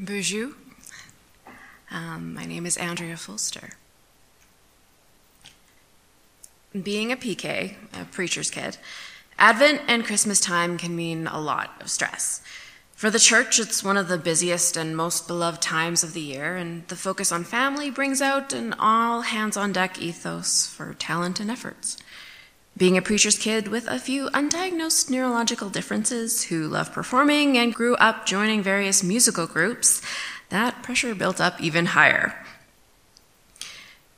Bonjour. Um, my name is Andrea Fulster. Being a PK, a preacher's kid, Advent and Christmas time can mean a lot of stress. For the church, it's one of the busiest and most beloved times of the year, and the focus on family brings out an all hands on deck ethos for talent and efforts. Being a preacher's kid with a few undiagnosed neurological differences who love performing and grew up joining various musical groups, that pressure built up even higher.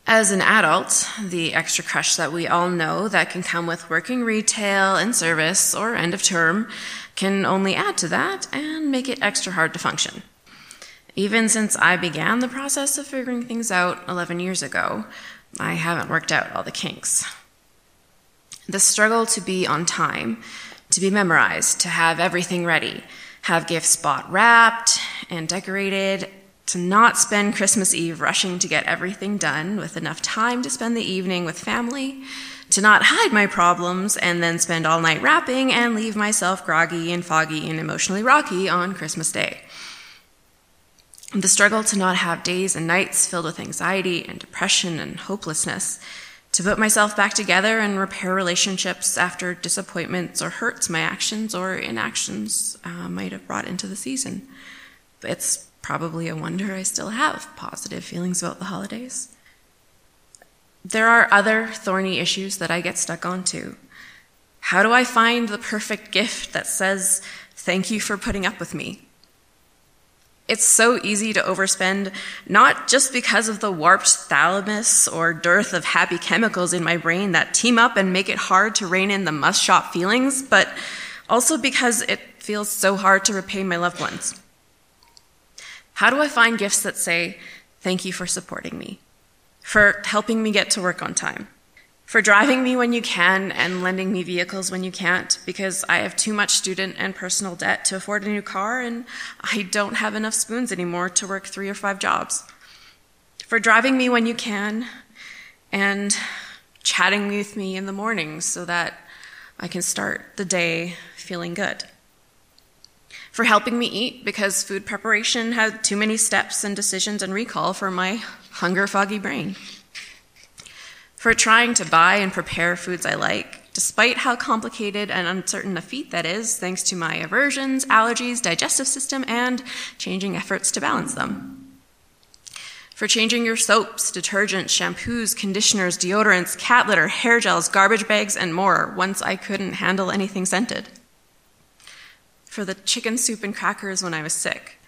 As an adult, the extra crush that we all know that can come with working retail and service or end of term can only add to that and make it extra hard to function. Even since I began the process of figuring things out 11 years ago, I haven't worked out all the kinks. The struggle to be on time, to be memorized, to have everything ready, have gifts bought wrapped and decorated, to not spend Christmas Eve rushing to get everything done with enough time to spend the evening with family, to not hide my problems and then spend all night wrapping and leave myself groggy and foggy and emotionally rocky on Christmas Day. The struggle to not have days and nights filled with anxiety and depression and hopelessness to put myself back together and repair relationships after disappointments or hurts my actions or inactions uh, might have brought into the season. It's probably a wonder I still have positive feelings about the holidays. There are other thorny issues that I get stuck on too. How do I find the perfect gift that says, Thank you for putting up with me? It's so easy to overspend, not just because of the warped thalamus or dearth of happy chemicals in my brain that team up and make it hard to rein in the must shop feelings, but also because it feels so hard to repay my loved ones. How do I find gifts that say, Thank you for supporting me, for helping me get to work on time? For driving me when you can and lending me vehicles when you can't, because I have too much student and personal debt to afford a new car, and I don't have enough spoons anymore to work three or five jobs. For driving me when you can and chatting with me in the morning so that I can start the day feeling good. For helping me eat because food preparation had too many steps and decisions and recall for my hunger foggy brain for trying to buy and prepare foods I like, despite how complicated and uncertain a feat that is, thanks to my aversions, allergies, digestive system, and changing efforts to balance them. For changing your soaps, detergents, shampoos, conditioners, deodorants, cat litter, hair gels, garbage bags, and more once I couldn't handle anything scented. For the chicken soup and crackers when I was sick.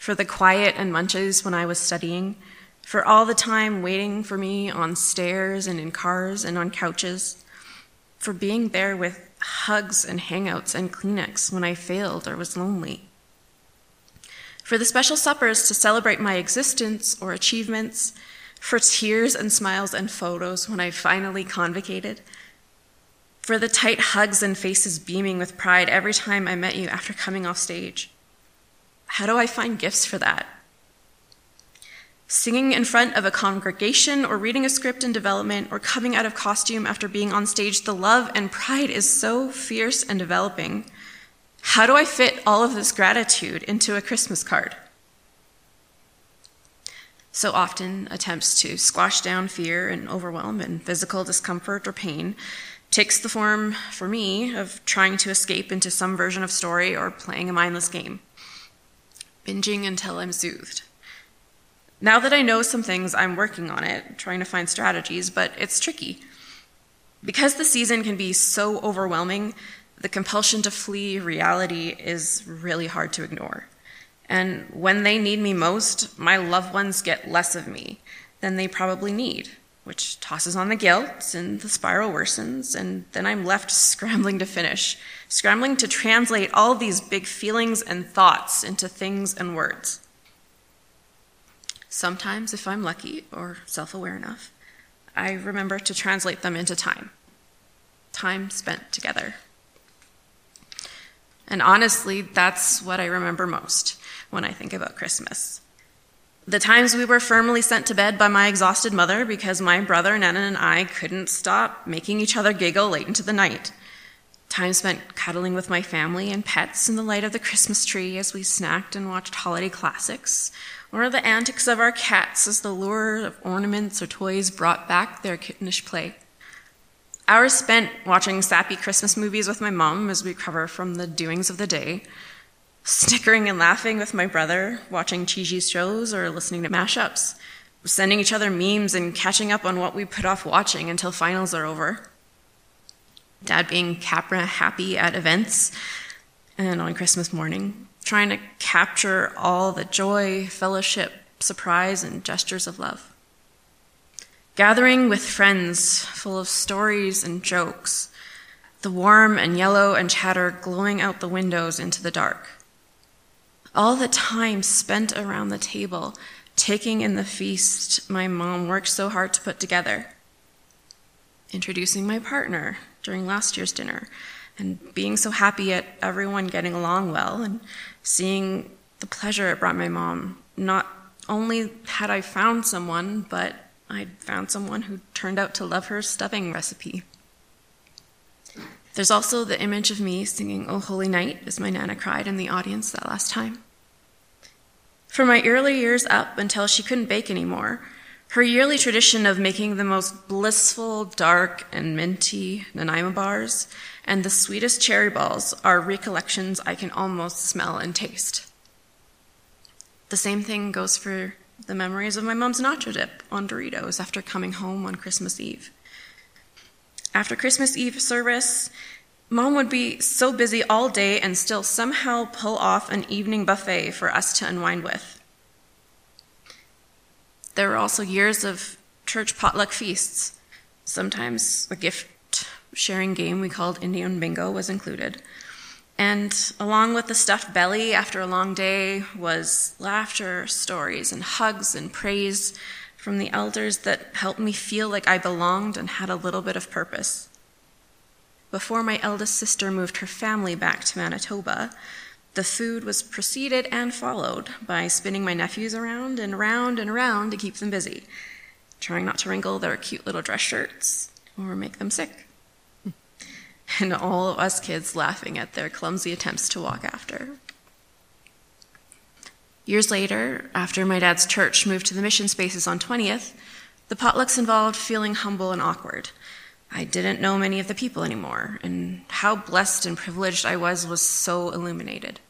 For the quiet and munches when I was studying for all the time waiting for me on stairs and in cars and on couches, for being there with hugs and hangouts and Kleenex when I failed or was lonely, for the special suppers to celebrate my existence or achievements, for tears and smiles and photos when I finally convocated, for the tight hugs and faces beaming with pride every time I met you after coming off stage. How do I find gifts for that? Singing in front of a congregation or reading a script in development or coming out of costume after being on stage, the love and pride is so fierce and developing. How do I fit all of this gratitude into a Christmas card? So often, attempts to squash down fear and overwhelm and physical discomfort or pain takes the form, for me, of trying to escape into some version of story or playing a mindless game, binging until I'm soothed. Now that I know some things, I'm working on it, trying to find strategies, but it's tricky. Because the season can be so overwhelming, the compulsion to flee reality is really hard to ignore. And when they need me most, my loved ones get less of me than they probably need, which tosses on the guilt and the spiral worsens, and then I'm left scrambling to finish, scrambling to translate all these big feelings and thoughts into things and words. Sometimes, if I'm lucky or self aware enough, I remember to translate them into time time spent together. And honestly, that's what I remember most when I think about Christmas. The times we were firmly sent to bed by my exhausted mother because my brother, Nana, and I couldn't stop making each other giggle late into the night time spent cuddling with my family and pets in the light of the Christmas tree as we snacked and watched holiday classics, or the antics of our cats as the lure of ornaments or toys brought back their kittenish play. Hours spent watching sappy Christmas movies with my mom as we recover from the doings of the day, snickering and laughing with my brother, watching cheesy shows or listening to mashups, sending each other memes and catching up on what we put off watching until finals are over. Dad being Capra happy at events and on Christmas morning, trying to capture all the joy, fellowship, surprise, and gestures of love. Gathering with friends full of stories and jokes, the warm and yellow and chatter glowing out the windows into the dark. All the time spent around the table, taking in the feast my mom worked so hard to put together. Introducing my partner during last year's dinner, and being so happy at everyone getting along well, and seeing the pleasure it brought my mom. Not only had I found someone, but I'd found someone who turned out to love her stuffing recipe. There's also the image of me singing Oh Holy Night as my Nana cried in the audience that last time. From my early years up until she couldn't bake anymore, her yearly tradition of making the most blissful, dark, and minty Nanaimo bars and the sweetest cherry balls are recollections I can almost smell and taste. The same thing goes for the memories of my mom's nacho dip on Doritos after coming home on Christmas Eve. After Christmas Eve service, mom would be so busy all day and still somehow pull off an evening buffet for us to unwind with. There were also years of church potluck feasts. Sometimes a gift sharing game we called Indian Bingo was included. And along with the stuffed belly after a long day was laughter, stories, and hugs and praise from the elders that helped me feel like I belonged and had a little bit of purpose. Before my eldest sister moved her family back to Manitoba, the food was preceded and followed by spinning my nephews around and around and around to keep them busy, trying not to wrinkle their cute little dress shirts or make them sick and all of us kids laughing at their clumsy attempts to walk after. Years later, after my dad's church moved to the mission spaces on 20th, the potlucks involved feeling humble and awkward. I didn't know many of the people anymore, and how blessed and privileged I was was so illuminated.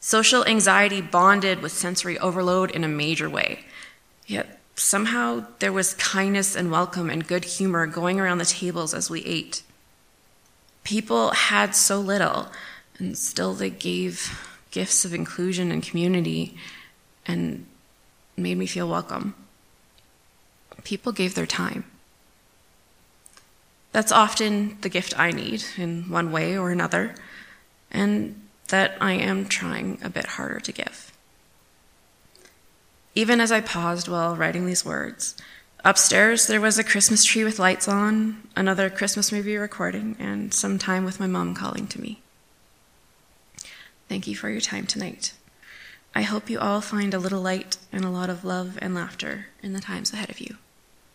Social anxiety bonded with sensory overload in a major way. Yet somehow there was kindness and welcome and good humor going around the tables as we ate. People had so little, and still they gave gifts of inclusion and community and made me feel welcome. People gave their time. That's often the gift I need in one way or another, and that I am trying a bit harder to give. Even as I paused while writing these words, Upstairs, there was a Christmas tree with lights on, another Christmas movie recording, and some time with my mom calling to me. Thank you for your time tonight. I hope you all find a little light and a lot of love and laughter in the times ahead of you.